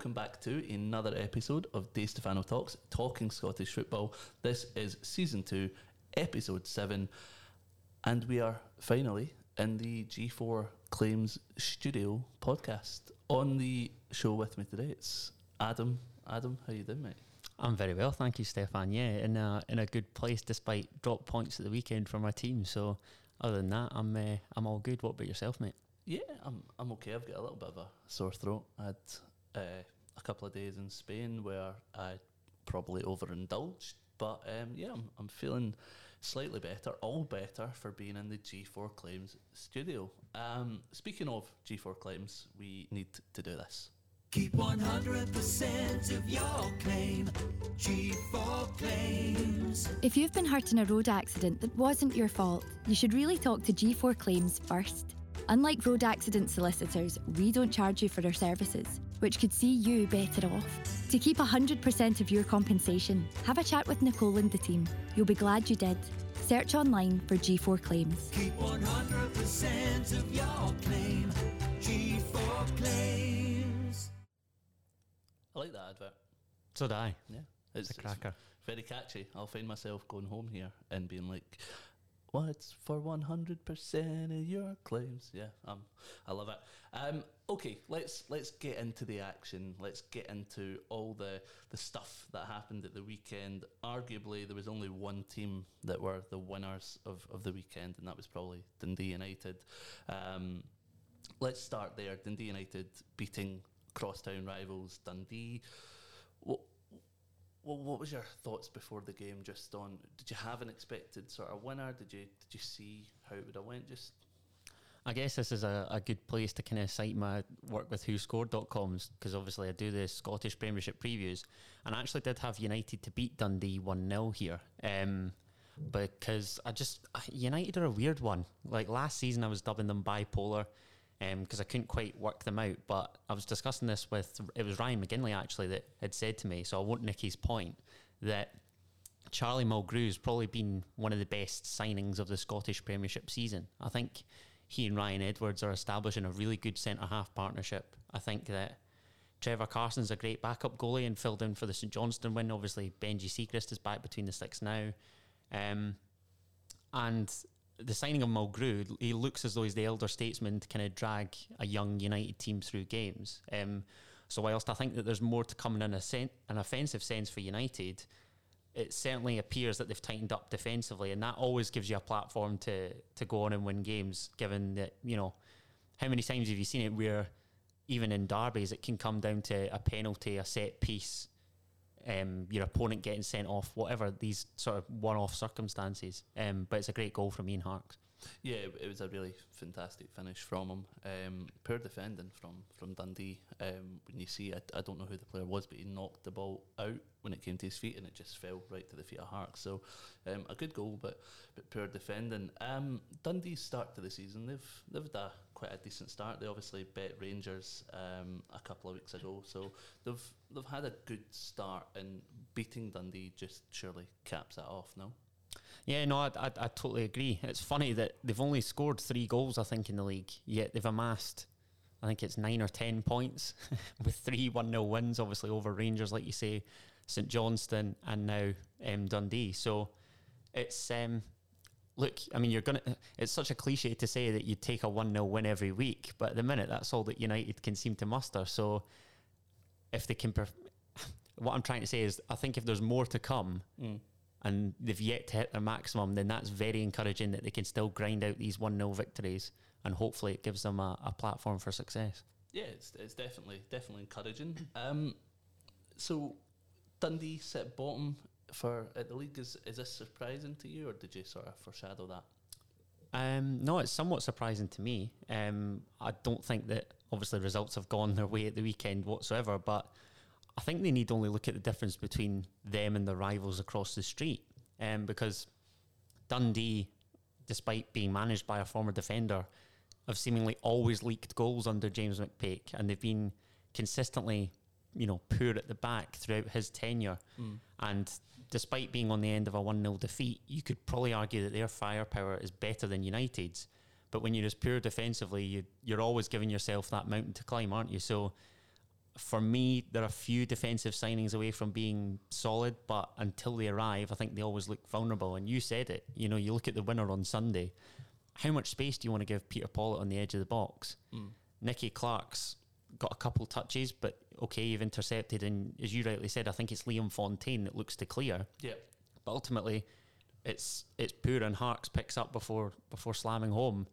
welcome back to another episode of DiStefano Talks, talking Scottish football. This is season two, episode seven, and we are finally in the G4 Claims Studio podcast. On the show with me today, it's Adam. Adam, how you doing, mate? I'm very well, thank you, Stefan. Yeah, in a in a good place despite drop points at the weekend for my team. So, other than that, I'm uh, I'm all good. What about yourself, mate? Yeah, I'm I'm okay. I've got a little bit of a sore throat. I had uh, a couple of days in Spain where I probably overindulged, but um, yeah, I'm, I'm feeling slightly better, all better for being in the G4 Claims studio. Um, speaking of G4 Claims, we need to do this. Keep 100% of your claim. G4 claims. If you've been hurt in a road accident that wasn't your fault, you should really talk to G4 Claims first. Unlike road accident solicitors, we don't charge you for our services, which could see you better off. To keep 100% of your compensation, have a chat with Nicole and the team. You'll be glad you did. Search online for G4 Claims. Keep 100% of your claim. G4 claims. I like that advert. So do I. Yeah, It's a cracker. very catchy. I'll find myself going home here and being like, "What's for one hundred percent of your claims?" Yeah, um, I love it. Um, okay, let's let's get into the action. Let's get into all the the stuff that happened at the weekend. Arguably, there was only one team that were the winners of of the weekend, and that was probably Dundee United. Um, let's start there. Dundee United beating crosstown rivals Dundee. Well, what was your thoughts before the game? Just on, did you have an expected sort of winner? Did you did you see how it would have went? Just I guess this is a, a good place to kind of cite my work with WhoScored.coms because obviously I do the Scottish Premiership previews and I actually did have United to beat Dundee 1 0 here. Um, because I just, United are a weird one. Like last season, I was dubbing them bipolar because I couldn't quite work them out. But I was discussing this with, it was Ryan McGinley actually that had said to me, so I won't nick his point, that Charlie Mulgrew's probably been one of the best signings of the Scottish Premiership season. I think he and Ryan Edwards are establishing a really good centre half partnership. I think that Trevor Carson's a great backup goalie and filled in for the St Johnstone win. Obviously, Benji Siegrist is back between the sticks now. Um, and the signing of Mulgrew, he looks as though he's the elder statesman to kind of drag a young United team through games. Um, so whilst I think that there's more to come in a sen- an offensive sense for United, it certainly appears that they've tightened up defensively, and that always gives you a platform to to go on and win games. Given that you know how many times have you seen it where even in derbies it can come down to a penalty, a set piece, um, your opponent getting sent off, whatever these sort of one-off circumstances. Um, but it's a great goal from Ian Harkes. Yeah, it, it was a really fantastic finish from him. Um, poor defending from from Dundee. Um, when you see, I, I don't know who the player was, but he knocked the ball out when it came to his feet, and it just fell right to the feet of Hark. So um, a good goal, but but poor defending. Um, Dundee's start to the season, they've they've had a, quite a decent start. They obviously bet Rangers um, a couple of weeks ago, so they've they've had a good start, and beating Dundee just surely caps that off. No. Yeah, no, I, I, I totally agree. It's funny that they've only scored three goals, I think, in the league, yet they've amassed, I think it's nine or ten points with three 1 0 wins, obviously over Rangers, like you say, St Johnstone, and now um, Dundee. So it's, um, look, I mean, you're to, it's such a cliche to say that you take a 1 0 win every week, but at the minute, that's all that United can seem to muster. So if they can, perf- what I'm trying to say is, I think if there's more to come, and they've yet to hit their maximum, then that's very encouraging that they can still grind out these 1 0 victories and hopefully it gives them a, a platform for success. Yeah, it's, it's definitely definitely encouraging. Um, so Dundee sit bottom for at the league. Is is this surprising to you, or did you sort of foreshadow that? Um, no, it's somewhat surprising to me. Um, I don't think that obviously results have gone their way at the weekend whatsoever, but I think they need only look at the difference between them and the rivals across the street. Um, because Dundee, despite being managed by a former defender, have seemingly always leaked goals under James McPake, and they've been consistently, you know, poor at the back throughout his tenure. And despite being on the end of a 1 0 defeat, you could probably argue that their firepower is better than United's. But when you're as poor defensively, you, you're always giving yourself that mountain to climb, aren't you? So for me, they're a few defensive signings away from being solid, but until they arrive, I think they always look vulnerable. And you said it. You know, you look at the winner on Sunday. How much space do you want to give Peter Pawlett on the edge of the box? Hmm. Nicky Clark's got a couple touches, but okay, you've intercepted, and as you rightly said, I think it's Liam Fontaine that looks to clear. Yeah. But ultimately, it's it's poor and Harkes picks up before before slamming home.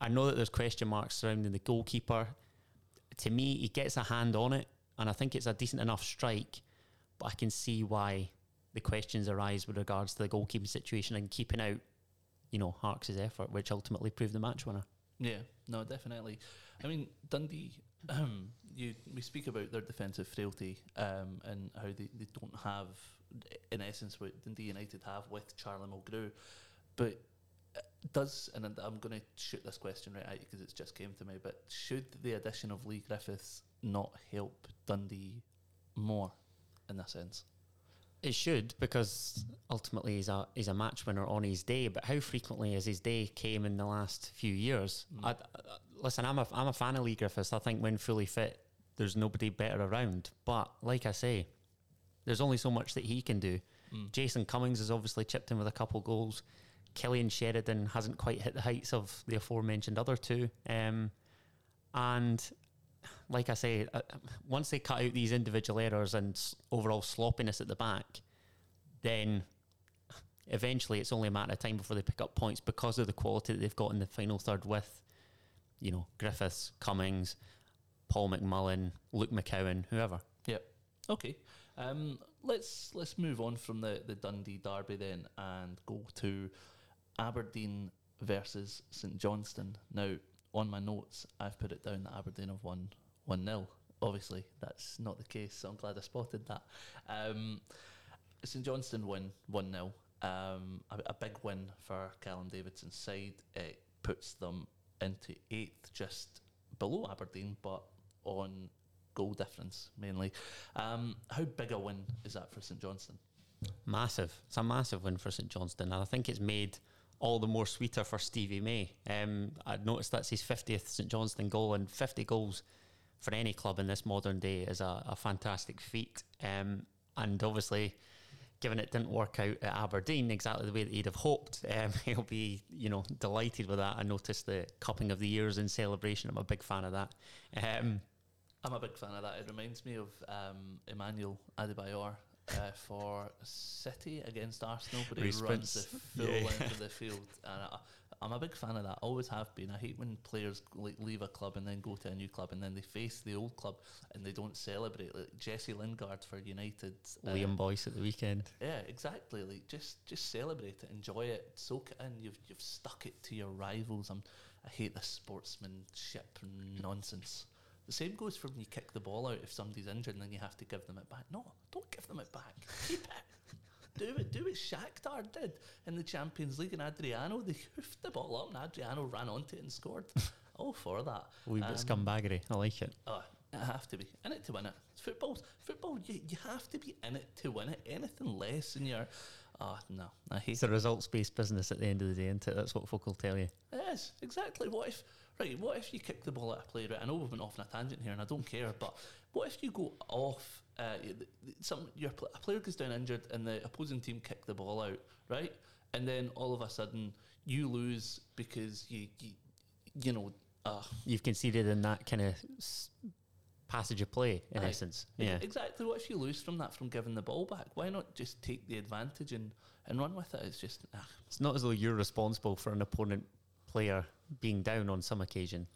I know that there's question marks surrounding the goalkeeper. To me, he gets a hand on it, and I think it's a decent enough strike. But I can see why the questions arise with regards to the goalkeeping situation and keeping out, you know, Harkes' effort, which ultimately proved the match winner. Yeah, no, definitely. I mean, Dundee. Um, you we speak about their defensive frailty um, and how they, they don't have, in essence, what Dundee United have with Charlie Mulgrew. But does and I'm going to shoot this question right at you because it's just came to me. But should the addition of Leigh Griffiths not help Dundee more in that sense? It should because ultimately he's a he's a match winner on his day. But how frequently has his day came in the last few years? I, I- listen, I'm a I'm a fan of Leigh Griffiths. I think when fully fit, there's nobody better around. But like I say, there's only so much that he can do. Mm. Jason Cummings has obviously chipped in with a couple goals. Cillian Sheridan hasn't quite hit the heights of the aforementioned other two. Um, and like I say, uh, once they cut out these individual errors and overall sloppiness at the back, then eventually it's only a matter of time before they pick up points because of the quality that they've got in the final third with, you know, Griffiths, Cummings, Paul McMullen, Luke McCowan, whoever. Yep. Okay. Um, let's let's move on from the, the Dundee derby then and go to Aberdeen versus St Johnstone. Now, on my notes, I've put it down that Aberdeen have won one 0 Obviously, that's not the case. So I'm glad I spotted that. Um, St Johnstone win one 0 um, a, a big win for Callum Davidson's side. It puts them into eighth, just below Aberdeen, but on goal difference mainly. Um, how big a win is that for St Johnstone? Massive. It's a massive win for St Johnstone, and I think it's made all the more sweeter for Stevie May. Um, I'd noticed that's his 50th St Johnstone goal, and 50 goals for any club in this modern day is a, a fantastic feat. Um, and obviously, given it didn't work out at Aberdeen exactly the way that he'd have hoped, um, he'll be you know delighted with that. I noticed the cupping of the years in celebration. I'm a big fan of that. Um, I'm a big fan of that. It reminds me of um, Emmanuel Adebayor uh, for City against Arsenal, but he he runs the sprints. full Yeah. length of the field. And I, I'm a big fan of that. Always have been. I hate when players like leave a club and then go to a new club and then they face the old club and they don't celebrate. Like Jesse Lingard for United. uh, Liam Boyce at the weekend. Yeah, exactly. Like just just celebrate it, enjoy it, soak it in. You've you've stuck it to your rivals. I'm I hate this sportsmanship nonsense. The same goes for when you kick the ball out if somebody's injured and then you have to give them it back. No, don't give them it back. Keep it. Do it. Do what Shakhtar did in the Champions League and Adriano. They hoofed the ball up and Adriano ran onto it and scored. All for that. A wee bit Um, scumbaggery. I like it. Oh, I have to be in it to win it. It's football. Football. You, you have to be in it to win it. Anything less, than your. Oh no, I hate It's a results based business at the end of the day, isn't it? That's what folk will tell you. it. Yes, exactly. What if right? What if you kick the ball at a player? Right, I know we've been off on a tangent here, and I don't care. But what if you go off? Uh, y- th- th- some your a player goes down injured, and the opposing team kick the ball out, right? And then all of a sudden you lose because you you, you know. Uh, You've conceded in that kind of s- passage of play, in Aye. essence. Yeah. Exactly. What if you lose from that from giving the ball back? Why not just take the advantage and, and run with it? It's just ah, It's not as though you're responsible for an opponent player being down on some occasion.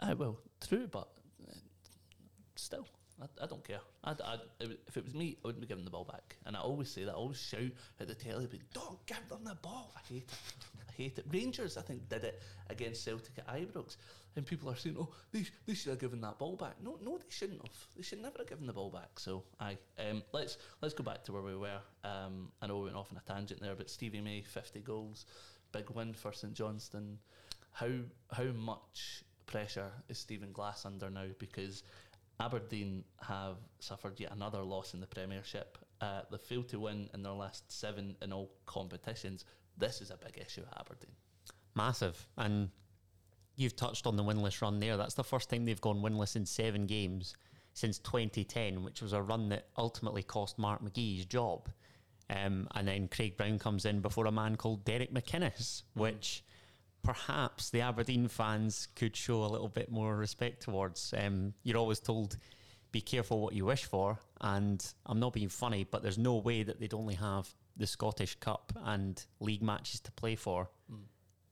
I will true, but uh, still, I, I don't care. It would- if it was me, I wouldn't be giving the ball back. And I always say that. I always shout at the telly, but don't give them the ball. I hate it. I hate it. Rangers, I think, did it against Celtic at Ibrox, and people are saying, "Oh, they, they should have given that ball back." No, no, they shouldn't have. They should never have given the ball back. So, aye, um, let's let's go back to where we were. Um, I know we went off on a tangent there, but Stevie May, fifty goals, big win for St Johnstone. How how much pressure is Stephen Glass under now? Because Aberdeen have suffered yet another loss in the Premiership. Uh, they failed to win in their last seven in all competitions. This is a big issue at Aberdeen. Massive. And you've touched on the winless run there. That's the first time they've gone winless in seven games. since 2010, which was a run that ultimately cost Mark McGhee his job. Um, and then Craig Brown comes in before a man called Derek McInnes, which perhaps the Aberdeen fans could show a little bit more respect towards. Um, you're always told, be careful what you wish for. And I'm not being funny, but there's no way that they'd only have the Scottish Cup and league matches to play for.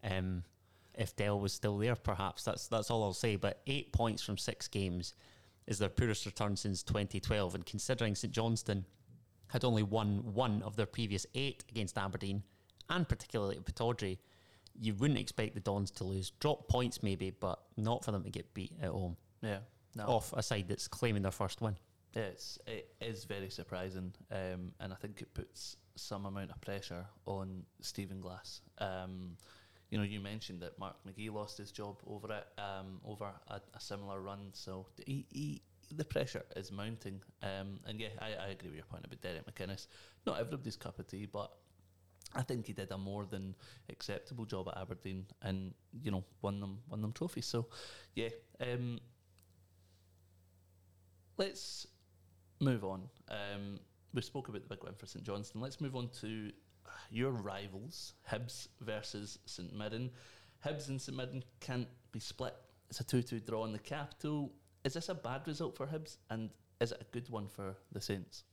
Um, if Dell was still there, perhaps that's that's all I'll say. But eight points from six games is their poorest return since 2012. And considering St Johnstone had only won one of their previous eight against Aberdeen, and particularly at Pittodrie, you wouldn't expect the Dons to lose. Drop points maybe, but not for them to get beat at home. Yeah. No. Off a side that's claiming their first win. It's it is very surprising, um, and I think it puts some amount of pressure on Stephen Glass. Um, you know, you mentioned that Mark McGhee lost his job over it, um, over a, a similar run. So he, he, the pressure is mounting. Um, and yeah, I, I agree with your point about Derek McInnes. Not everybody's cup of tea, but I think he did a more than acceptable job at Aberdeen, and you know, won them won them trophies. So yeah, um, let's move on. Um, we spoke about the big win for St Johnstone. Let's move on to your rivals, Hibs versus St Mirren. Hibs and St Mirren can't be split. It's a 2 2 draw in the capital. Is this a bad result for Hibs and is it a good one for the Saints?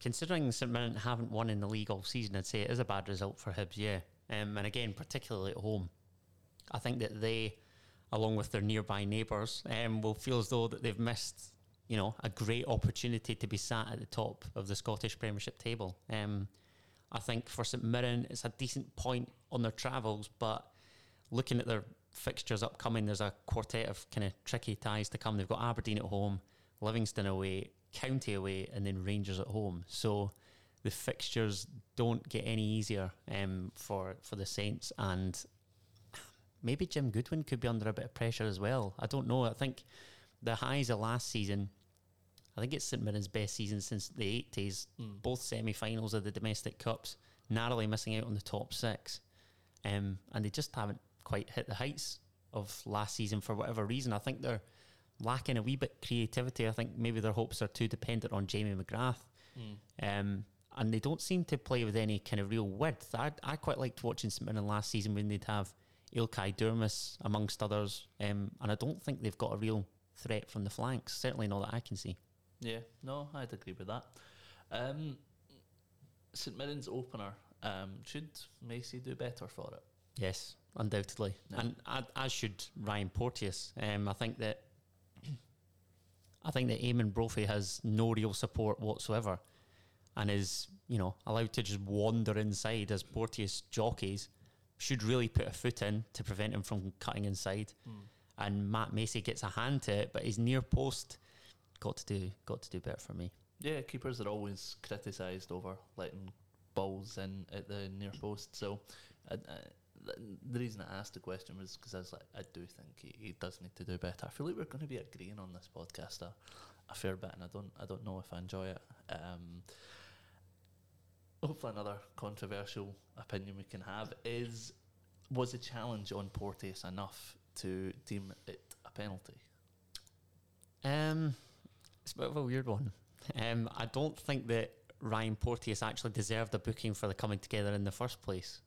Considering St Mirren haven't won in the league all season, I'd say it is a bad result for Hibs, yeah. Um, and again, particularly at home. I think that they, along with their nearby neighbours, um, will feel as though that they've missed, you know, a great opportunity to be sat at the top of the Scottish Premiership table. Um, I think for St Mirren, it's a decent point on their travels, but looking at their fixtures upcoming, there's a quartet of kind of tricky ties to come. They've got Aberdeen at home, Livingston away, County away, and then Rangers at home. So the fixtures don't get any easier um, for for the Saints, and maybe Jim Goodwin could be under a bit of pressure as well. I don't know. I think the highs of last season. I think it's St Mirren's best season since the 80s. Both semi finals of the domestic cups, narrowly missing out on the top six. Um, and they just haven't quite hit the heights of last season for whatever reason. I think they're lacking a wee bit creativity. I think maybe their hopes are too dependent on Jamie McGrath. Um, and they don't seem to play with any kind of real width. I, I quite liked watching St Mirren last season when they'd have Ilkay Durmus amongst others. Um, and I don't think they've got a real threat from the flanks, certainly not that I can see. Yeah, no, I'd agree with that. Um, St Mirren's opener, um, should Macey do better for it? Yes, undoubtedly, No. and as should Ryan Porteous. Um, I think that I think that Eamonn Brophy has no real support whatsoever, and is you know allowed to just wander inside as Porteous jockeys. Should really put a foot in to prevent him from cutting inside, and Matt Macey gets a hand to it, but his near post got to do got to do better for me. Yeah, keepers are always criticised over letting balls in at the near post. So uh, uh, th- the reason I asked the question was because I was like, I do think he, he does need to do better. I feel like we're going to be agreeing on this podcast a, a fair bit, and I don't I don't know if I enjoy it. Um, hopefully, another controversial opinion we can have is: was the challenge on Porteous enough to deem it a penalty? Um, it's a bit of a weird one. Um, I don't think that Ryan Porteous actually deserved a booking for the coming together in the first place.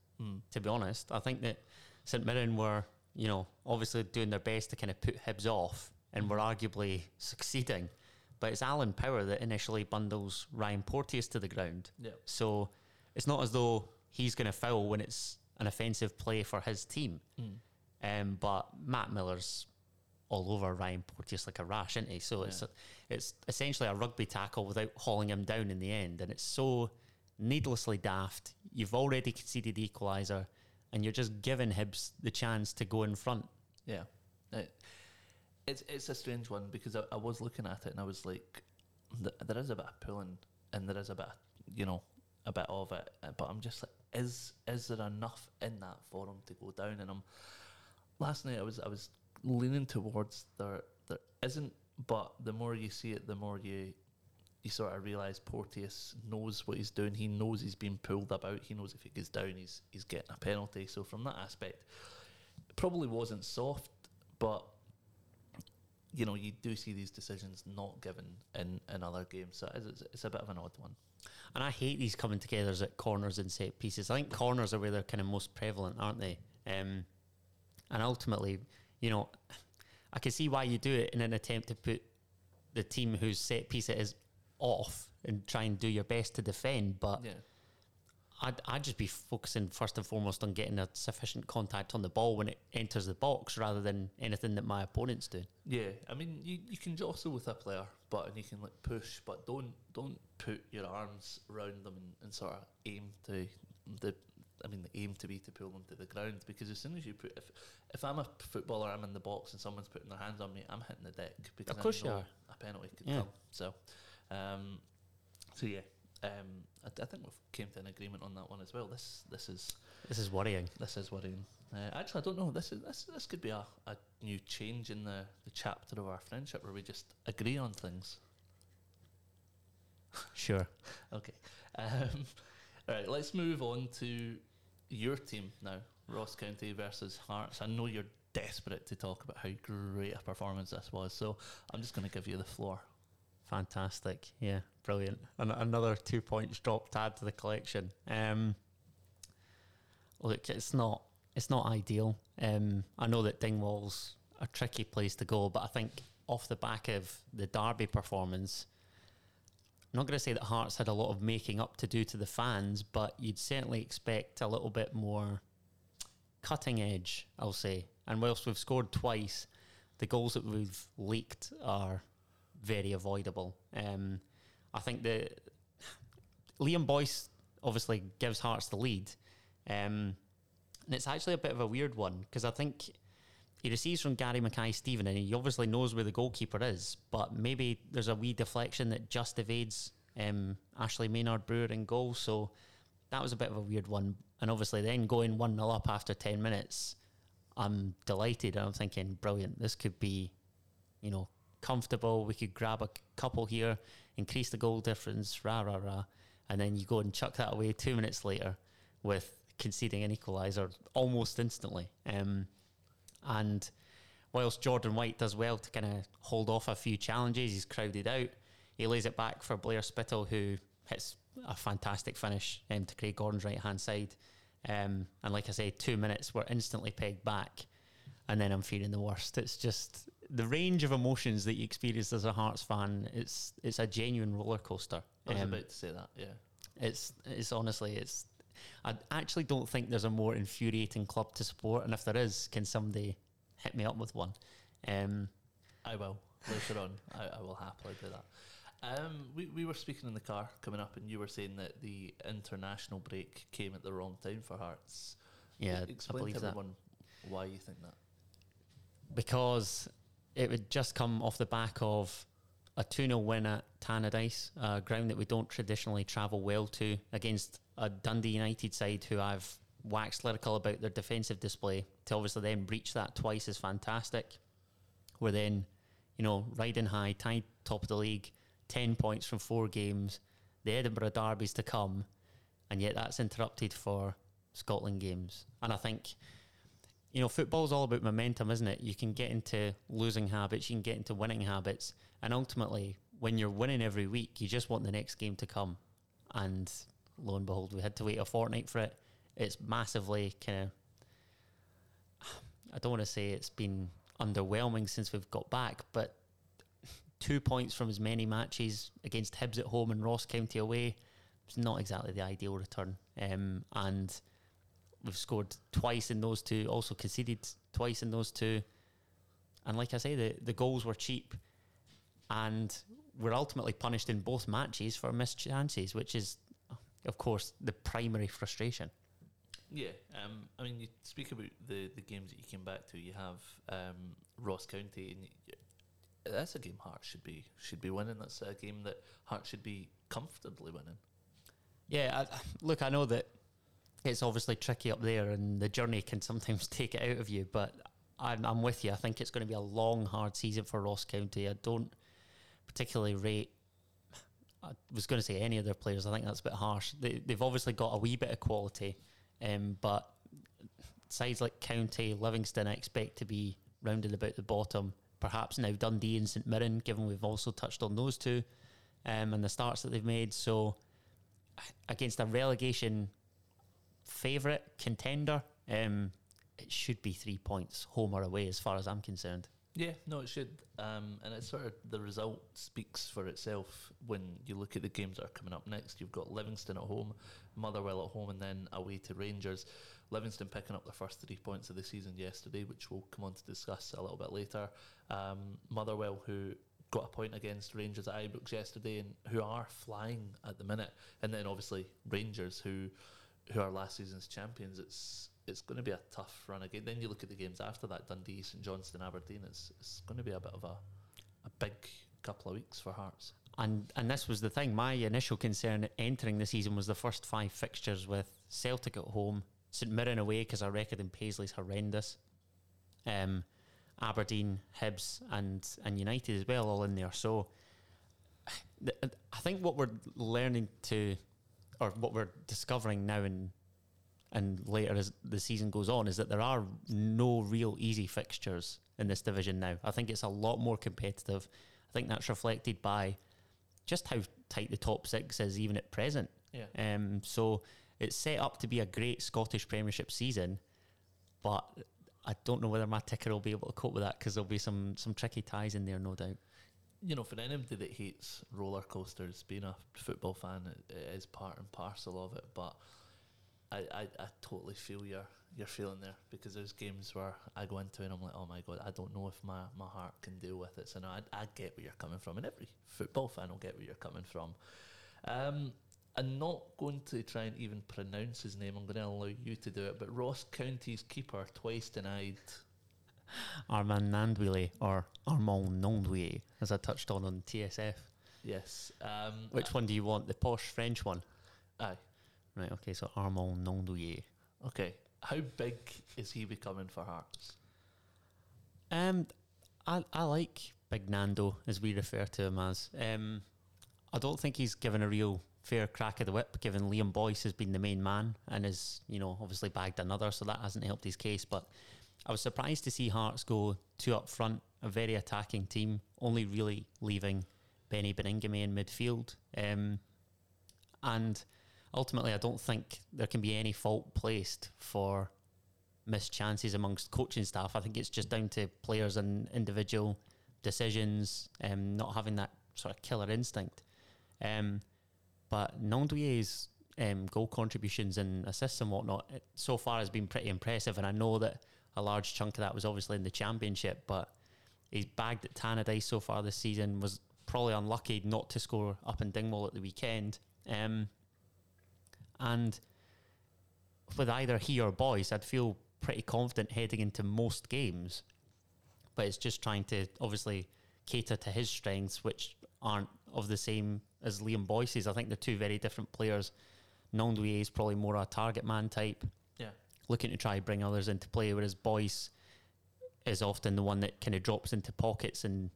To be honest, I think that St Mirren were, you know, obviously doing their best to kind of put Hibs off, and were arguably succeeding. But it's Alan Power that initially bundles Ryan Porteous to the ground. Yeah. So it's not as though he's going to foul when it's an offensive play for his team. Um, but Matt Miller's all over Ryan Porteous like a rash, isn't he? So it's it's essentially a rugby tackle without hauling him down in the end, and it's so needlessly daft. You've already conceded the equaliser, and you're just giving Hibs the chance to go in front. Yeah, it, it's it's a strange one because I, I was looking at it and I was like, there is a bit of pulling and there is a bit, of, you know, a bit of it, uh, but I'm just like, is is there enough in that for him to go down? And I'm last night I was I was leaning towards there there isn't, but the more you see it, the more you you sort of realise Porteous knows what he's doing. He knows he's being pulled about. He knows if he goes down, he's he's getting a penalty. So from that aspect, it probably wasn't soft, but you know, you do see these decisions not given in, in other games. So it's, it's a bit of an odd one. And I hate these coming together at corners and set pieces. I think corners are where they're kind of most prevalent, aren't they? Um, and ultimately, you know, I can see why you do it in an attempt to put the team whose set piece it is off and try and do your best to defend. But Yeah. I'd, I'd just be focusing first and foremost on getting a sufficient contact on the ball when it enters the box rather than anything that my opponents do. Yeah, I mean, you, you can jostle with a player, but and you can like push, but don't don't put your arms around them and, and sort of aim to the. I mean, the aim to be to pull them to the ground because as soon as you put, if if I'm a footballer, I'm in the box and someone's putting their hands on me, I'm hitting the deck because of course I you know are. a penalty could Yeah. come. So, um, so yeah, um, I, I think we've came to an agreement on that one as well. This this is This is worrying. this is worrying. Uh, actually, I don't know. This is this this could be a, a new change in the, the chapter of our friendship where we just agree on things. Sure. Okay. Um, all right. Let's move on to your team now. Ross County versus Hearts. I know you're desperate to talk about how great a performance this was, so I'm just going to give you the floor. Fantastic. Yeah, brilliant. And another two points dropped to add to the collection. Um, look, it's not it's not ideal. Um, I know that Dingwall's a tricky place to go, but I think off the back of the Derby performance, I'm not going to say that Hearts had a lot of making up to do to the fans, but you'd certainly expect a little bit more cutting edge, I'll say. And whilst we've scored twice, the goals that we've leaked are very avoidable. Um, I think that Liam Boyce obviously gives Hearts the lead. Um, and it's actually a bit of a weird one because I think he receives from Gary Mackay-Steven and he obviously knows where the goalkeeper is, but maybe there's a wee deflection that just evades um, Ashley Maynard Brewer in goal. So that was a bit of a weird one. And obviously, then going 1 0 up after 10 minutes, I'm delighted. I'm thinking, brilliant. This could be, you know, comfortable. We could grab a couple here, increase the goal difference, rah, rah, rah. And then you go and chuck that away two minutes later with conceding an equaliser almost instantly. Um, and whilst Jordan White does well to kind of hold off a few challenges, he's crowded out. He lays it back for Blair Spittal, who hits a fantastic finish um, to Craig Gordon's right hand side. Um, and like I say, two minutes were instantly pegged back. And then I'm feeling the worst. It's just the range of emotions that you experience as a Hearts fan. It's it's a genuine roller coaster. I was Um, about to say that. Yeah. it's it's honestly it's. I actually don't think there's a more infuriating club to support, and if there is, can somebody hit me up with one? Um, I will later on. I, I will happily do that. Um, we, we were speaking in the car coming up, and you were saying that the international break came at the wrong time for Hearts. yeah, explain to that everyone why you think that. because it would just come off the back of a 2 0 win at Tannadice, a ground that we don't traditionally travel well to, against a Dundee United side who I've waxed lyrical about their defensive display. To obviously then breach that twice is fantastic. We're then, you know, riding high, tied top of the league, 10 points from four games, the Edinburgh Derby's to come, and yet that's interrupted for Scotland games. And I think you know, football's all about momentum, isn't it? You can get into losing habits, you can get into winning habits, and ultimately, when you're winning every week, you just want the next game to come. And lo and behold, we had to wait a fortnight for it. It's massively kind of. I don't want to say it's been underwhelming since we've got back, but two points from as many matches against Hibs at home and Ross County away. It's not exactly the ideal return. Um, and we've scored twice in those two, also conceded twice in those two. And like I say, the, the goals were cheap. And we're ultimately punished in both matches for missed chances, which is, of course, the primary frustration. Yeah, um, I mean, you speak about the, the games that you came back to. You have um, Ross County, and y that's a game Hearts should be should be winning. That's a game that Hearts should be comfortably winning. Yeah, I, look, I know that it's obviously tricky up there, and the journey can sometimes take it out of you. But I'm, I'm with you. I think it's going to be a long, hard season for Ross County. I don't particularly rate. I was going to say any of their players. I think that's a bit harsh. They, they've obviously got a wee bit of quality, um, but sides like County, Livingston, I expect to be rounded about the bottom, perhaps now Dundee and St Mirren, given we've also touched on those two um, and the starts that they've made. So against a relegation favourite contender, um, it should be three points home or away as far as I'm concerned. Yeah, no, it should. Um, and it's sort of the result speaks for itself when you look at the games that are coming up next. You've got Livingston at home, Motherwell at home, and then away to Rangers. Livingston picking up their first three points of the season yesterday, which we'll come on to discuss a little bit later. Um, Motherwell, who got a point against Rangers at Ibrox yesterday, and who are flying at the minute, and then obviously Rangers, who who are last season's champions. It's it's going to be a tough run again. Then you look at the games after that: Dundee, St Johnstone, Aberdeen. It's it's going to be a bit of a a big couple of weeks for Hearts. And and this was the thing. My initial concern entering the season was the first five fixtures with Celtic at home, St Mirren away because our record in Paisley's horrendous. Um, Aberdeen, Hibs, and and United as well, all in there. So I think what we're learning to, or what we're discovering now and and later as the season goes on, is that there are no real easy fixtures in this division now. I think it's a lot more competitive. I think that's reflected by just how tight the top six is, even at present. Yeah. Um, so it's set up to be a great Scottish Premiership season, but I don't know whether my ticker will be able to cope with that because there'll be some some tricky ties in there, no doubt. You know, for anybody that hates roller coasters, being a football fan it, it is part and parcel of it. But I, I, I totally feel your your feeling there because there's games where I go into and I'm like, oh my god, I don't know if my, my heart can deal with it. So no, I, I get where you're coming from, and every football fan will get where you're coming from. Um, I'm not going to try and even pronounce his name. I'm going to allow you to do it. But Ross County's keeper twice denied. Armand Gnanduillet or Armand Gnanduillet, as I touched on on TSF. Yes. Um, Which one do you want? The posh French one? Aye. Right, okay, so Armand Gnanduillet. Okay. How big is he becoming for Hearts? Um, I, I like Big Nando, as we refer to him as. Um, I don't think he's given a real fair crack of the whip, given Liam Boyce has been the main man and has, you know, obviously bagged another, so that hasn't helped his case. But I was surprised to see Hearts go two up front, a very attacking team, only really leaving Beni Baningime in midfield. Um, and ultimately, I don't think there can be any fault placed for missed chances amongst coaching staff. I think it's just down to players and individual decisions, um, not having that sort of killer instinct. Um, but Gnanduillet's um, goal contributions and assists and whatnot it, so far has been pretty impressive. And I know that a large chunk of that was obviously in the championship, but he's bagged at Tannadice so far this season. Was probably unlucky not to score up in Dingwall at the weekend. Um, and with either he or Boyce, I'd feel pretty confident heading into most games. But it's just trying to obviously cater to his strengths, which aren't of the same as Liam Boyce's. I think they're two very different players. Gnanduillet is probably more a target man type. Looking to try bring others into play, whereas Boyce is often the one that kind of drops into pockets. And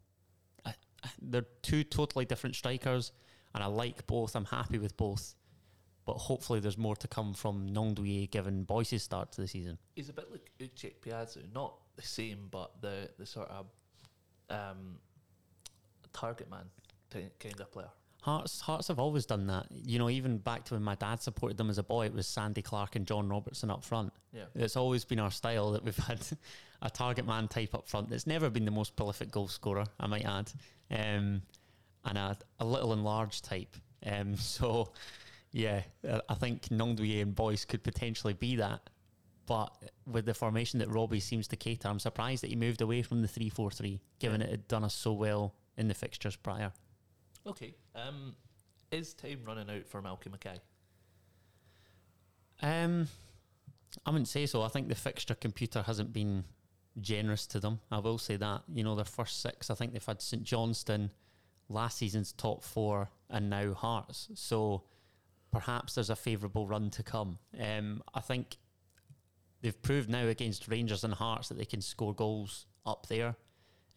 I, they're two totally different strikers, and I like both. I'm happy with both. But hopefully, there's more to come from Gnanduillet given Boyce's start to the season. He's a bit like Uche Ikpeazu, not the same, but the, the sort of um, target man kind of player. Hearts, Hearts have always done that. You know, even back to when my dad supported them as a boy, it was Sandy Clark and John Robertson up front. Yeah. It's always been our style that we've had a target man type up front. It's never been the most prolific goal scorer, I might add, um, and a, a little enlarged type. Um, so, yeah, I think Gnanduillet and Boyce could potentially be that. But with the formation that Robbie seems to cater, I'm surprised that he moved away from the 3 4 3, given it had done us so well in the fixtures prior. Okay. Um, is time running out for Malky Mackay? Um, I wouldn't say so. I think the fixture computer hasn't been generous to them. I will say that. You know, their first six, I think they've had St Johnstone, last season's top four, and now Hearts. So perhaps there's a favourable run to come. Um, I think they've proved now against Rangers and Hearts that they can score goals up there.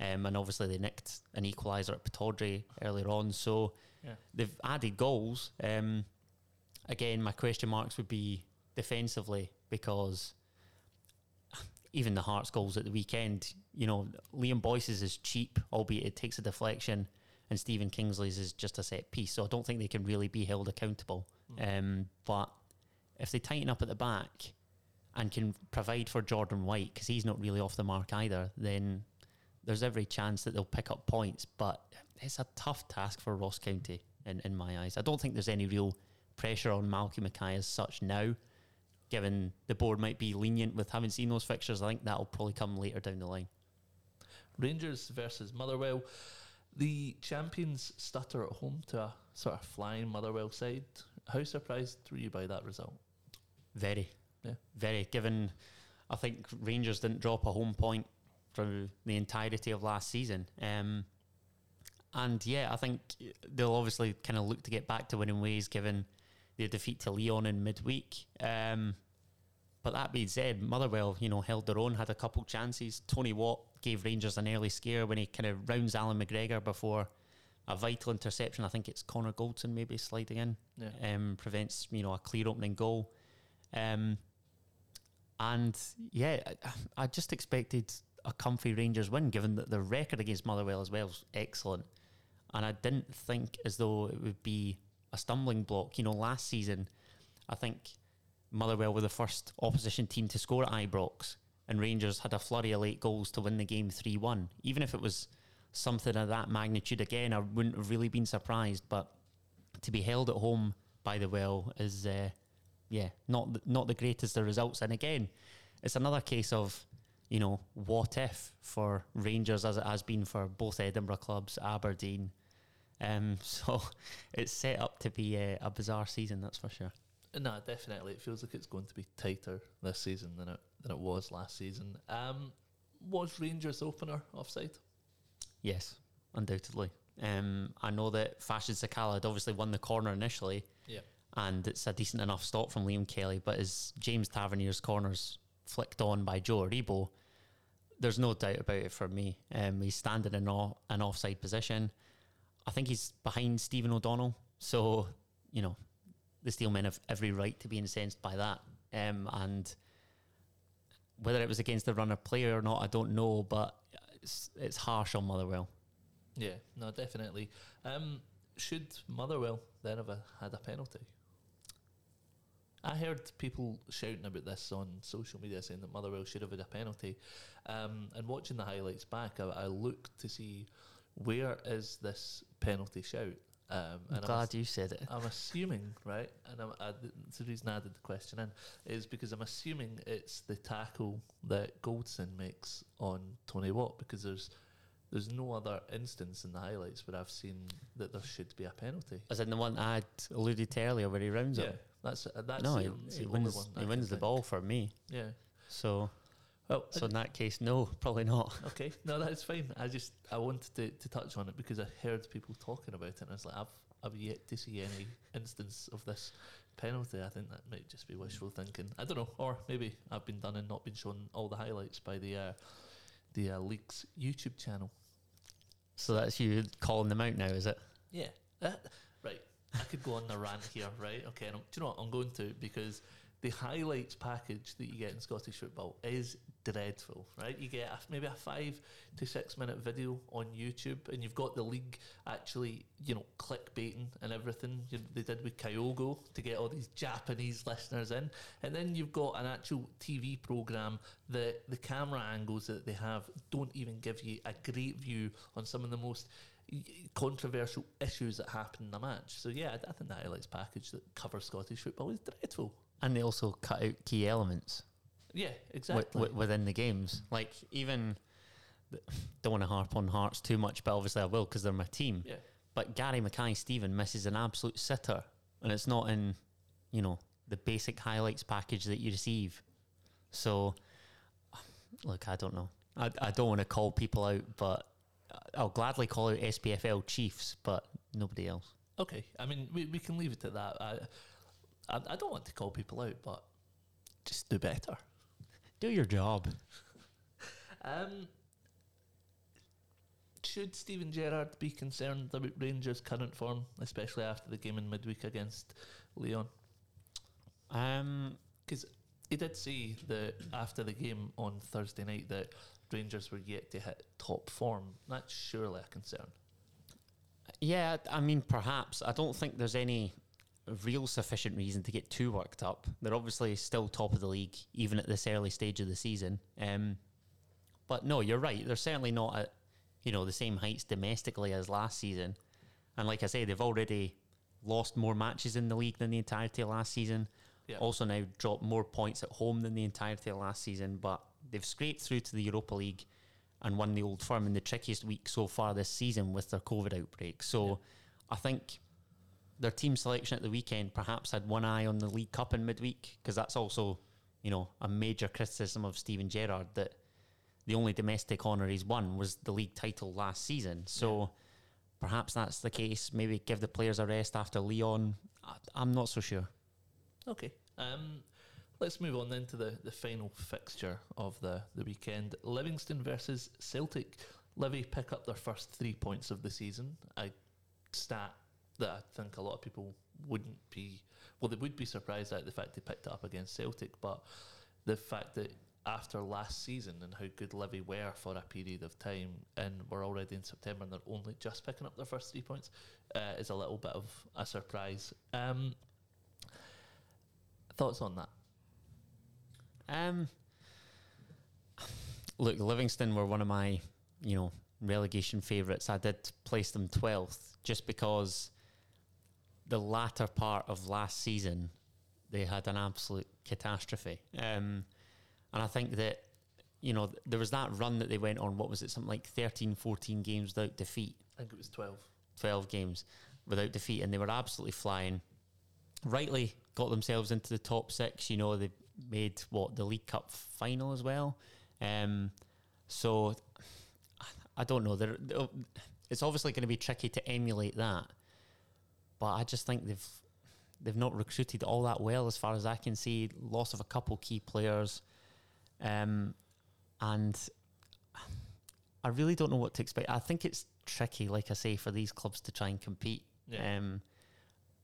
Um, and obviously they nicked an equaliser at Pittodrie earlier on. So Yeah. they've added goals. Um, again, my question marks would be defensively because even the Hearts goals at the weekend, you know, Liam Boyce's is cheap, albeit it takes a deflection, and Stephen Kingsley's is just a set piece. So I don't think they can really be held accountable. Um, but if they tighten up at the back and can provide for Jordan White, because he's not really off the mark either, then there's every chance that they'll pick up points. But it's a tough task for Ross County in, in my eyes. I don't think there's any real pressure on Malcolm Mackay as such now given the board might be lenient with having seen those fixtures, I think that'll probably come later down the line. Rangers versus Motherwell. The champions stutter at home to a sort of flying Motherwell side. How surprised were you by that result? Very, Yeah. very. Given, I think Rangers didn't drop a home point for the entirety of last season. Um, and yeah, I think they'll obviously kind of look to get back to winning ways given their defeat to Lyon in midweek. Um, but that being said, Motherwell, you know, held their own, had a couple chances. Tony Watt gave Rangers an early scare when he kind of rounds Allan McGregor before a vital interception. I think it's Connor Goldson maybe sliding in, Yeah. um, prevents you know a clear opening goal. Um, and yeah, I, I just expected a comfy Rangers win, given that the record against Motherwell as well is excellent. And I didn't think as though it would be a stumbling block. You know, last season, I think Motherwell were the first opposition team to score at Ibrox, and Rangers had a flurry of late goals to win the game 3 1. Even if it was something of that magnitude again, I wouldn't have really been surprised. But to be held at home by the well is, uh, yeah, not not the greatest of results. And again, it's another case of, you know, what if for Rangers as it has been for both Edinburgh clubs, Aberdeen. Um, so it's set up to be a, a bizarre season, that's for sure. No, definitely. It feels like it's going to be tighter this season than it than it was last season. Um, was Rangers opener offside? Yes, undoubtedly. Um, I know that Fashion Sakala had obviously won the corner initially, Yeah. and it's a decent enough stop from Liam Kelly. But as James Tavernier's corners flicked on by Joe Aribo, there's no doubt about it for me. Um, he's standing in an offside position. I think he's behind Stephen O'Donnell, so you know the Steelmen have every right to be incensed by that. Um, and whether it was against the runner player or not, I don't know, but it's, it's harsh on Motherwell. Yeah, no, definitely. Um, should Motherwell then have a, had a penalty? I heard people shouting about this on social media saying that Motherwell should have had a penalty. Um, and watching the highlights back, I, I looked to see where is this penalty shout. Um, I'm glad was- you said it. I'm assuming, right, and I'm, I, it's the reason I added the question in is because I'm assuming it's the tackle that Goldson makes on Tony Watt because there's there's no other instance in the highlights where I've seen that there should be a penalty. As in the one I'd alluded to earlier where he rounds Yeah, it. that's uh, that's No, the, he, he the only wins, one he wins the think. ball for me. Yeah. So, Well, so in that case, no, probably not. okay, no, that's fine. I just I wanted to, to touch on it because I heard people talking about it, and I was like, I've I've yet to see any instance of this penalty. I think that might just be wishful thinking. I don't know, or maybe I've been done and not been shown all the highlights by the uh, the uh, league's YouTube channel. So that's you calling them out now, is it? Yeah, uh, right. I could go on the rant here, right? Okay, do you know what I'm going to because the highlights package that you get in Scottish football is dreadful, right? You get a, maybe a five to six minute video on YouTube, and you've got the league actually, you know, clickbaiting and everything you, they did with Kyogo to get all these Japanese listeners in, and then you've got an actual TV program that the camera angles that they have don't even give you a great view on some of the most controversial issues that happen in the match. So yeah, I, I think the highlights package that covers Scottish football is dreadful. And they also cut out key elements Yeah, exactly. wi- within the games. Like even don't want to harp on Hearts too much, but obviously I will because they're my team. yeah, But Gary Mackay-Steven misses an absolute sitter, and it's not in, you know, the basic highlights package that you receive. So, look, I don't know. I, I don't want to call people out, but I'll gladly call out SPFL Chiefs, but nobody else. okay. I mean, we, we can leave it at that. I, I I don't want to call people out, but just do better. Do your job. Um, should Steven Gerrard be concerned about Rangers' current form, especially after the game in midweek against Lyon? Um, Because he did say that after the game on Thursday night that Rangers were yet to hit top form. That's surely a concern. Yeah, I mean, perhaps. I don't think there's any real sufficient reason to get too worked up. They're obviously still top of the league, even at this early stage of the season. Um, but no, you're right. They're certainly not at you know the same heights domestically as last season. And like I say, they've already lost more matches in the league than the entirety of last season. Yeah. Also now dropped more points at home than the entirety of last season. But they've scraped through to the Europa League and won the Old Firm in the trickiest week so far this season with their COVID outbreak. So Yeah. I think their team selection at the weekend perhaps had one eye on the League Cup in midweek because that's also, you know, a major criticism of Steven Gerrard that the only domestic honour he's won was the league title last season. So perhaps that's the case. Maybe give the players a rest after Lyon. I, I'm not so sure. Okay. Um, let's move on then to the, the final fixture of the, the weekend. Livingston versus Celtic. Livy pick up their first three points of the season. A stat that I think a lot of people wouldn't be, well, they would be surprised at the fact they picked it up against Celtic, but the fact that after last season and how good Livy were for a period of time, and we're already in September and they're only just picking up their first three points, uh, is a little bit of a surprise. Um, thoughts on that? Um, look, Livingston were one of my, you know, relegation favourites. I did place them 12th just because the latter part of last season they had an absolute catastrophe. Um, and I think that, you know, there was that run that they went on, what was it, something like 13, 14 games without defeat. I think it was 12. 12 games without defeat, and they were absolutely flying. Rightly got themselves into the top six. You know, they made what the League Cup final as well. Um, so I don't know. They're, they're- it's obviously going to be tricky to emulate that, but I just think they've they've not recruited all that well, as far as I can see. Loss of a couple key players, um, and I really don't know what to expect. I think it's tricky, like I say, for these clubs to try and compete. Yeah. Um,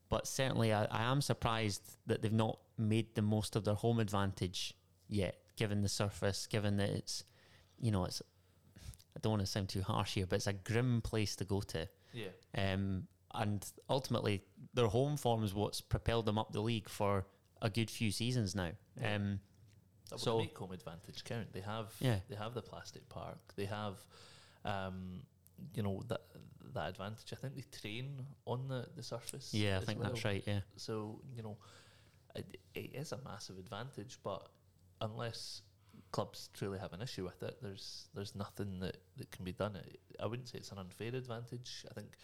but certainly, I, I am surprised that they've not made the most of their home advantage yet, given the surface, given that it's, you know, it's. I don't want to sound too harsh here, but it's a grim place to go to. Yeah. Um, and ultimately, their home form is what's propelled them up the league for a good few seasons now. Yeah. Um, So- make home advantage count. They have Yeah. they have the plastic park. They have um, you know that that advantage. I think they train on the, the surface. yeah, I think well. that's right. Yeah. So you know, it, it is a massive advantage, but unless clubs truly have an issue with it, there's there's nothing that, that can be done. I wouldn't say it's an unfair advantage. I think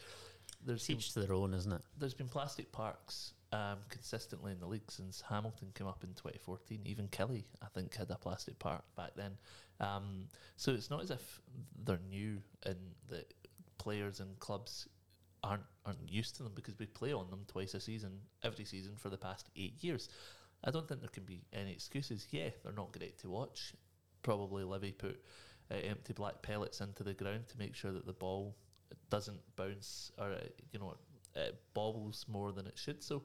there's been, Each to their own, isn't it? there's been plastic parks um, consistently in the league since Hamilton came up in 2014. Even Killie, I think, had a plastic park back then. Um, so it's not as if they're new and the players and clubs aren't aren't used to them because we play on them twice a season, every season for the past eight years. I don't think there can be any excuses. Yeah, they're not great to watch. Probably Livy put uh, empty black pellets into the ground to make sure that the ball doesn't bounce or uh, you know it bobbles more than it should. So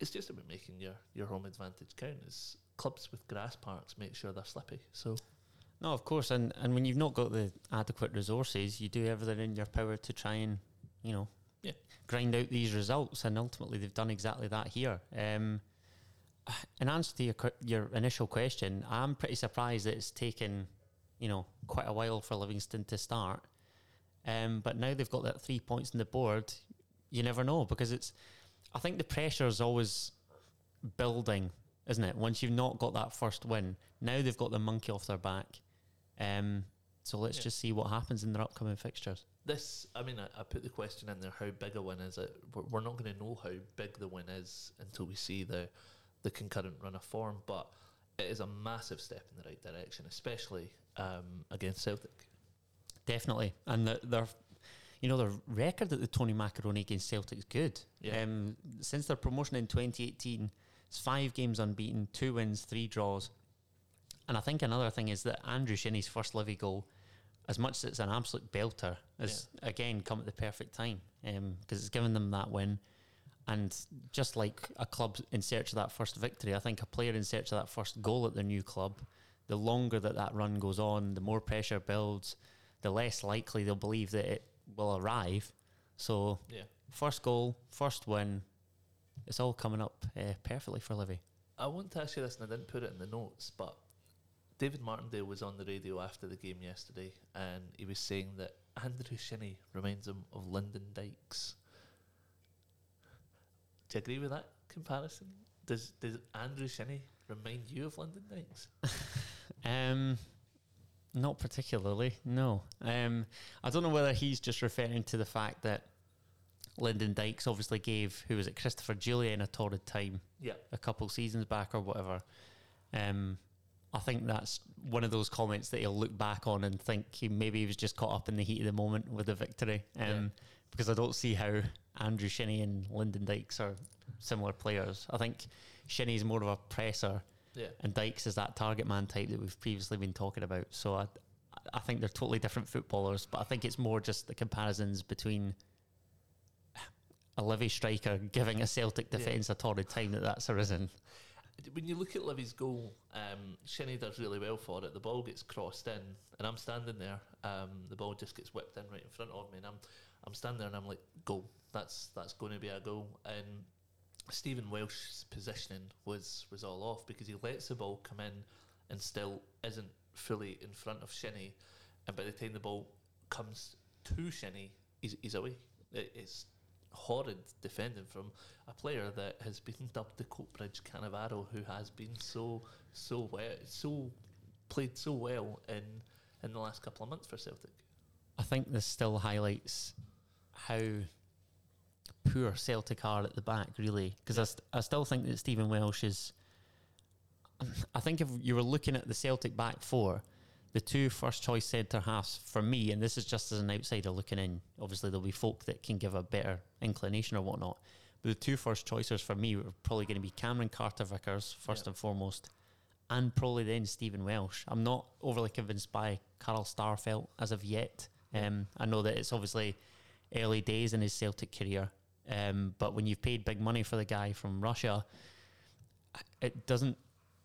it's just about making your your home advantage count. As clubs with grass parks make sure they're slippy. So No, of course, and and when you've not got the adequate resources, you do everything in your power to try and you know Yeah. grind out these results, and ultimately they've done exactly that here. Um, in answer to your your initial question, I'm pretty surprised that it's taken you know quite a while for Livingston to start. Um, but now they've got that three points on the board. You never know because it's. I think the pressure is always building, isn't it? Once you've not got that first win, now they've got the monkey off their back. Um, so let's Yeah. just see what happens in their upcoming fixtures. this, I mean, I, I put the question in there: how big a win is it? We're, we're not going to know how big the win is until we see the the concurrent run of form. But it is a massive step in the right direction, especially um, against Celtic. Definitely, and the, their, you know, their record at the Tony Macaroni against Celtic is good. Yeah. Um, since their promotion in 2018, it's five games unbeaten, two wins, three draws. And I think another thing is that Andrew Shinnie's first Livy goal, as much as it's an absolute belter, has again come at the perfect time because it's given them that win. And just like a club in search of that first victory, I think a player in search of that first goal at their new club, the longer that that run goes on, the more pressure builds, the less likely they'll believe that it will arrive. So, Yeah. first goal, first win, it's all coming up uh, perfectly for Livy. I want to ask you this, and I didn't put it in the notes, but David Martindale was on the radio after the game yesterday, and he was saying that Andrew Shinnie reminds him of Lyndon Dykes. Do you agree with that comparison? Does does Andrew Shinnie remind you of Lyndon Dykes? Um, not particularly, no. Um, I don't know whether he's just referring to the fact that Lyndon Dykes obviously gave, who was it, Christopher Jullien a torrid time Yeah, a couple seasons back or whatever. Um, I think that's one of those comments that he'll look back on and think he maybe he was just caught up in the heat of the moment with the victory. Um, Yeah. Because I don't see how Andrew Shinnie and Lyndon Dykes are similar players. I think Shinnie's more of a presser yeah. and Dykes is that target man type that we've previously been talking about. So I, I think they're totally different footballers, but I think it's more just the comparisons between a Livy striker giving a Celtic Yeah. defence a torrid time that that's arisen. When you look at Livy's goal, um, Shinnie does really well for it. The ball gets crossed in, and I'm standing there. Um, the ball just gets whipped in right in front of me, and I'm I'm standing there, and I'm like, goal. That's that's going to be a goal. And Stephen Welsh's positioning was was all off because he lets the ball come in and still isn't fully in front of Shinnie, and by the time the ball comes to Shinnie, he's, he's away. It, it's horrid defending from a player that has been dubbed the Coatbridge Cannavaro, who has been so so well, so played so well in in the last couple of months for Celtic. I think this still highlights how poor Celtic are at the back, really. Because I, st- I still think that Stephen Welsh is. I think if you were looking at the Celtic back four, the two first choice centre halves for me, and this is just as an outsider looking in, obviously there'll be folk that can give a better inclination or whatnot. But the two first choices for me were probably going to be Cameron Carter Vickers, first Yeah. and foremost, and probably then Stephen Welsh. I'm not overly convinced by Carl Starfelt as of yet. Um, I know that it's obviously early days in his Celtic career, um, but when you've paid big money for the guy from Russia, it doesn't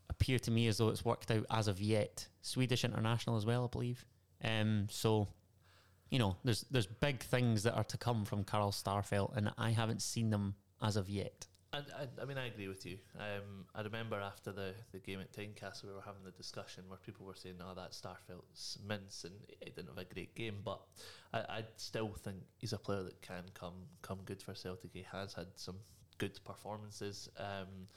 appear to me as though it's worked out as of yet. Swedish international as well, I believe. Um, so, you know, there's there's big things that are to come from Carl Starfelt, and I haven't seen them as of yet. And, and I mean, I agree with you. Um, I remember after the, the game at Tynecastle, we were having the discussion where people were saying, "Oh, that Starfelt's mince," and he didn't have a great game. But I, I still think he's a player that can come come good for Celtic. He has had some good performances, um,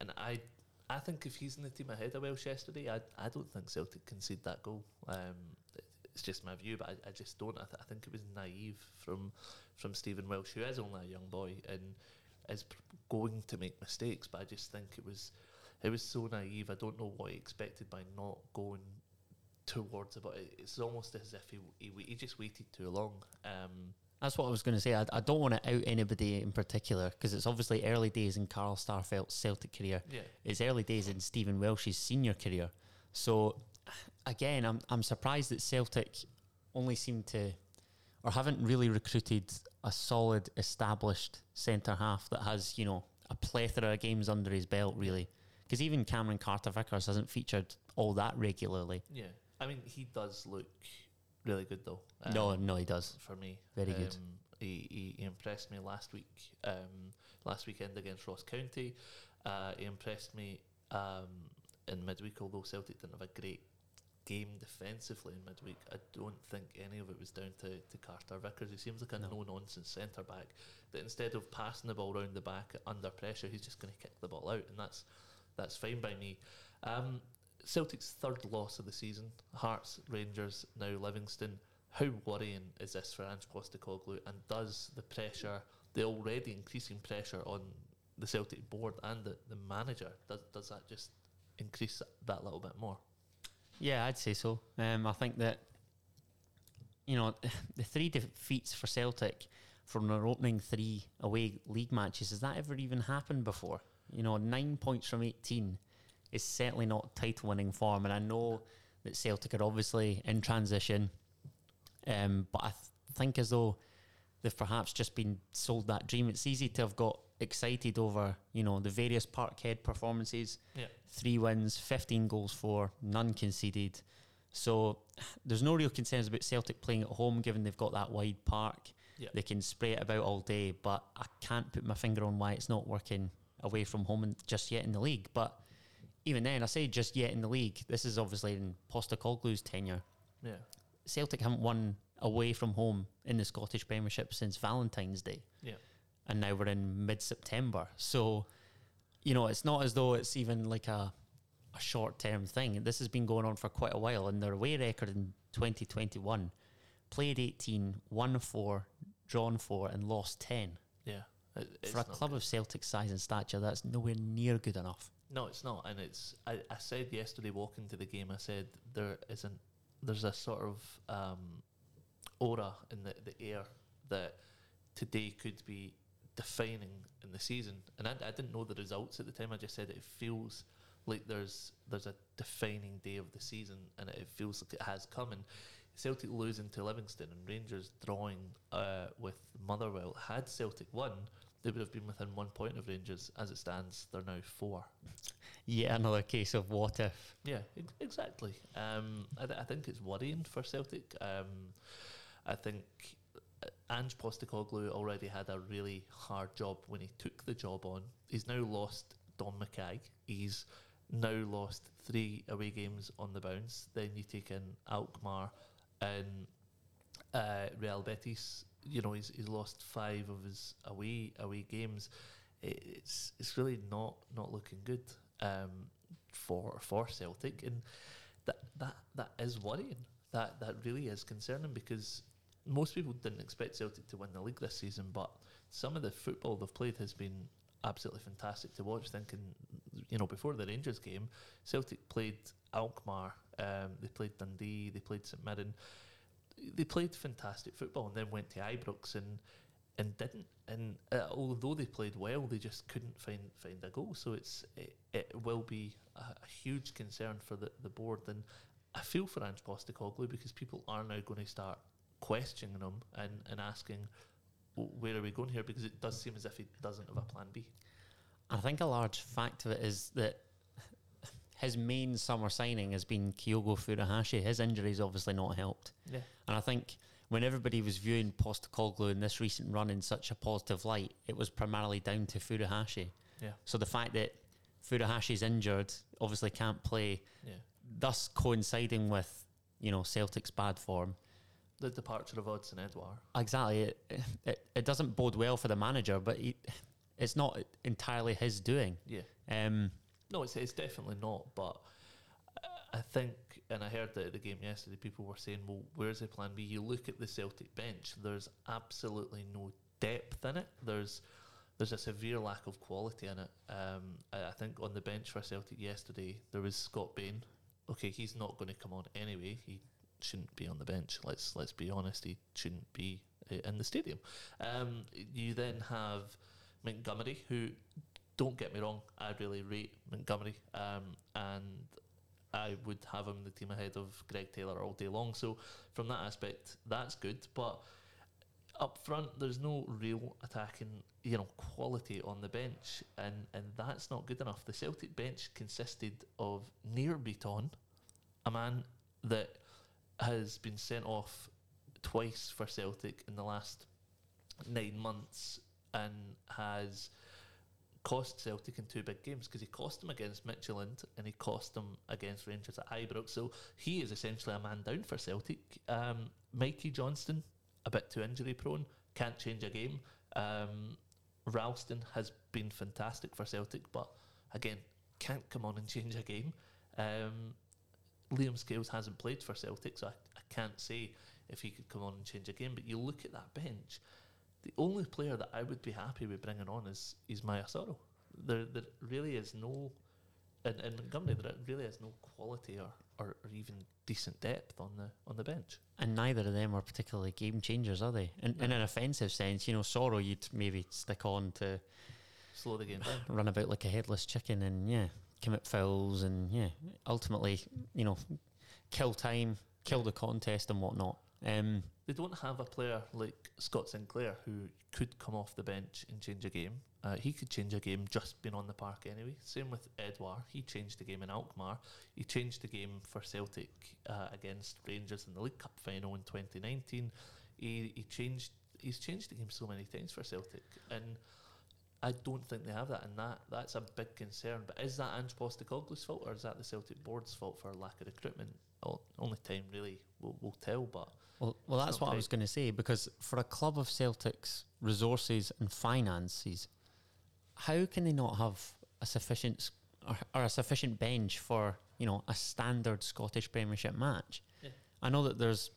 and I I think if he's in the team ahead of Welsh yesterday, I I don't think Celtic concede that goal. Um, it's just my view, but I, I just don't. I, th- I think it was naive from from Stephen Welsh, who is only a young boy and is going to make mistakes. But I just think it was it was so naive. I don't know what he expected by not going towards it. But it, it's almost as if he he, he just waited too long. Um, That's what I was going to say. I, I don't want to out anybody in particular because it's obviously early days in Carl Starfelt's Celtic career. yeah, It's early days in Stephen Welsh's senior career. So, again, I'm I'm surprised that Celtic only seem to, or haven't really recruited a solid, established centre half that has you know a plethora of games under his belt, really. Because even Cameron Carter Vickers hasn't featured all that regularly. yeah. I mean, he does look really good though. no, Um, no, he does. for me. Very good. Um, he, he, he impressed me last week, um, last weekend against Ross County. Uh, he impressed me um, in midweek, although Celtic didn't have a great game defensively in midweek. I don't think any of it was down to, to Carter Vickers. He seems like a No. no nonsense centre back that instead of passing the ball round the back under pressure, he's just going to kick the ball out, and that's that's fine by me. Um, Celtic's third loss of the season. Hearts, Rangers, now Livingston. How worrying is this for Ange Postecoglou? And does the pressure, the already increasing pressure on the Celtic board and the, the manager, does does that just increase that little bit more? Yeah, I'd say so. Um, I think that you know the three defeats for Celtic from their opening three away league matches has that ever even happened before? You know, nine points from eighteen is certainly not title winning form, and I know that Celtic are obviously in transition, um, but I th- think as though they've perhaps just been sold that dream. It's easy to have got excited over, you know, the various Parkhead performances. Yeah. Three wins, 15 goals for, none conceded. So there's no real concerns about Celtic playing at home, given they've got that wide park. Yeah. They can spray it about all day, but I can't put my finger on why it's not working away from home and just yet in the league. But even then, I say just yet in the league. This is obviously in Postecoglou's tenure. Yeah. Celtic haven't won away from home in the Scottish Premiership since Valentine's Day, Yeah. and now we're in mid-September. So, you know, it's not as though it's even like a a short-term thing. This has been going on for quite a while, and their away record in 2021 played 18, won four, drawn four, and lost 10. Yeah. It- For a club good. of Celtic size and stature, that's nowhere near good enough. No, it's not, and it's. I, I said yesterday walking to the game. I said there isn't. There's a sort of um, aura in the, the air that today could be defining in the season, and I, I didn't know the results at the time. I just said it feels like there's there's a defining day of the season, and it feels like it has come. And Celtic losing to Livingston and Rangers drawing uh, with Motherwell. Had Celtic won, they would have been within one point of Rangers. As it stands, they're now four. Yet another case of what if. Yeah, ex- exactly. Um, I, th- I think it's worrying for Celtic. Um, I think uh, Ange Postecoglou already had a really hard job when he took the job on. He's now lost Dom McKay. He's now lost three away games on the bounce. Then you take in Alkmaar and uh, Real Betis. You know, he's, he's lost five of his away away games. It, it's it's really not not looking good um, for for Celtic, and that that that is worrying. That that really is concerning because most people didn't expect Celtic to win the league this season, but some of the football they've played has been absolutely fantastic to watch. Thinking, you know, before the Rangers game, Celtic played Alkmaar, um, they played Dundee, they played St Mirren. They played fantastic football and then went to Ibrox and and didn't. And uh, although they played well, they just couldn't find find a goal. So it's it, it will be a, a huge concern for the, the board. And I feel for Ange Postecoglou because people are now going to start questioning him and, and asking, where are we going here? Because it does seem as if he doesn't have a plan B. I think a large fact of it is that his main summer signing has been Kyogo Furuhashi. His injuries obviously not helped. Yeah. And I think when everybody was viewing Postecoglou in this recent run in such a positive light, it was primarily down to Furuhashi. Yeah. So the fact that Furuhashi's injured, obviously can't play, Yeah. thus coinciding with, you know, Celtic's bad form. The departure of Odsonne Edouard. Exactly. It, it, it doesn't bode well for the manager, but he, it's not entirely his doing. Yeah. Um, No, it's, it's definitely not. But I think, and I heard that at the game yesterday, people were saying, well, where's the plan B? You look at the Celtic bench, there's absolutely no depth in it. There's there's a severe lack of quality in it. Um, I, I think on the bench for Celtic yesterday, there was Scott Bain. Okay, he's not going to come on anyway. He shouldn't be on the bench. Let's let's be honest. He shouldn't be in the stadium. Um, you then have Montgomery, who don't get me wrong, I really rate Montgomery, um, and I would have him the team ahead of Greg Taylor all day long. So from that aspect, that's good. But up front, there's no real attacking, you know, quality on the bench, and and that's not good enough. The Celtic bench consisted of Nir Bitton, a man that has been sent off twice for Celtic in the last nine months and has cost Celtic in two big games because he cost them against Midtjylland and he cost them against Rangers at Ibrox. So he is essentially a man down for Celtic. Um, Mikey Johnston, a bit too injury prone, can't change a game. Um, Ralston has been fantastic for Celtic, but again, can't come on and change a game. Um, Liam Scales hasn't played for Celtic, so I, I can't say if he could come on and change a game. But you look at that bench, the only player that I would be happy with bringing on is Ismaila Soro. There, there really is no, in, in Montgomery, there really is no quality or, or, or even decent depth on the on the bench. and neither of them are particularly game changers, are they? In, in an offensive sense, you know, Soro you'd maybe stick on to Slow the game down. run about like a headless chicken and yeah, commit fouls and yeah, ultimately, you know, kill time kill the contest and whatnot. Um, They don't have a player like Scott Sinclair who could come off the bench and change a game. Uh, he could change a game just being on the park anyway. Same with Edouard. He changed the game in Alkmaar. He changed the game for Celtic uh, against Rangers in the League Cup final in 2019. He, he changed. He's changed the game so many times for Celtic, and I don't think they have that, and that that's a big concern. But is that Ange Postecoglou's fault, or is that the Celtic board's fault for lack of recruitment? Well, only time really will, will tell. But well, well, that's what I was going to say because for a club of Celtic's resources and finances, how can they not have a sufficient or, or a sufficient bench for you know a standard Scottish Premiership match? Yeah. I know that there's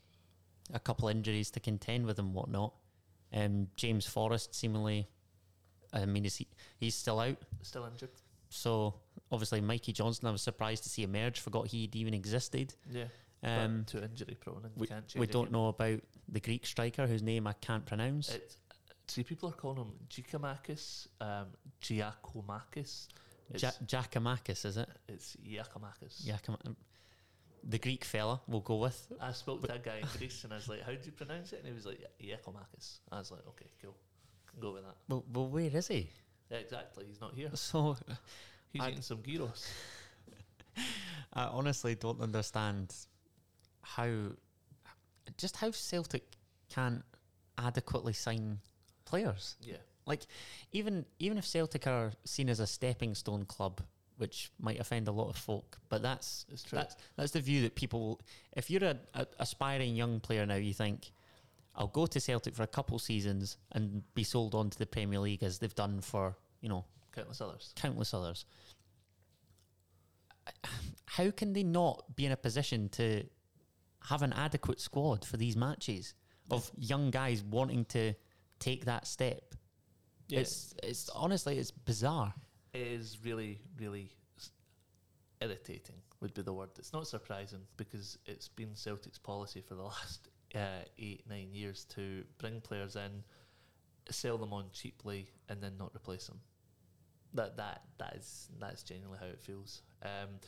a couple injuries to contend with and whatnot. Um, James Forrest seemingly, I mean, is he, he's still out. still injured. So obviously, Mikey Johnston, I was surprised to see emerge. Forgot he'd even existed. Yeah. Um, too injury prone and we, can't we don't know about the Greek striker whose name I can't pronounce. It, see, people are calling him Giakoumakis, um, Giakoumakis. Ja- Giakoumakis, is it? it's Giakoumakis. Giacom- the Greek fella, we'll go with. I spoke to a guy in Greece and I was like, how do you pronounce it? And he was like, Giakoumakis. I was like, okay, cool. Go with that. Well, well, where is he? Yeah, exactly. He's not here. So He's I'd- eating some gyros. I honestly don't understand how, just how Celtic can't adequately sign players. Yeah. Like, even even if Celtic are seen as a stepping stone club, which might offend a lot of folk, but that's. That's that's the view that people. If you're a, a aspiring young player now, you think, I'll go to Celtic for a couple seasons and be sold on to the Premier League as they've done for you know Countless others. countless others. How can they not be in a position to have an adequate squad for these matches of young guys wanting to take that step? Yeah. It's it's honestly it's bizarre. it is really, really irritating, would be the word. It's not surprising because it's been Celtic's policy for the last uh, eight, nine years to bring players in, sell them on cheaply, and then not replace them. That that that is that is genuinely how it feels. Um,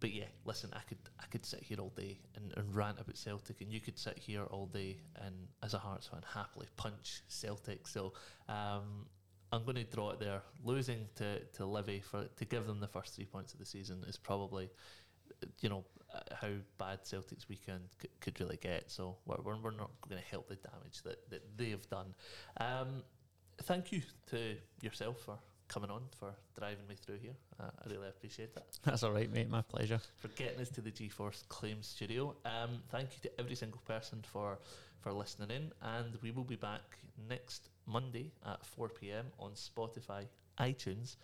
but yeah, listen, I could I could sit here all day and, and rant about Celtic, and you could sit here all day and, as a Hearts fan, happily punch Celtic. So um, I'm going to draw it there. Losing to to Livy for to give them the first three points of the season is probably, you know, how bad Celtic's weekend c- could really get. So we're we're, we're not going to help the damage that that they have done. Um, thank you to yourself for coming on for driving me through here. Uh, I really appreciate that That's all right, mate. My pleasure. for getting us to the G4 Claims Studio. Um, thank you to every single person for for listening in, and we will be back next Monday at 4 p.m. on Spotify, iTunes,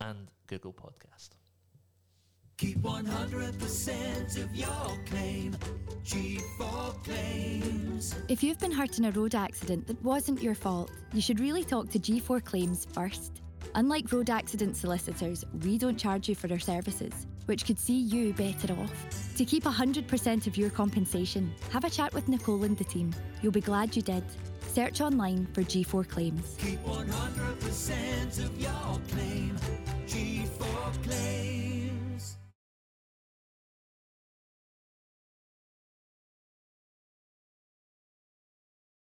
and Google Podcast. Keep 100% of your claim. G4 claims. If you've been hurt in a road accident that wasn't your fault, you should really talk to G4 Claims first. Unlike road accident solicitors, we don't charge you for our services, which could see you better off. To keep 100% of your compensation, have a chat with Nicole and the team. You'll be glad you did. Search online for G4 Claims. Keep 100% of your claim.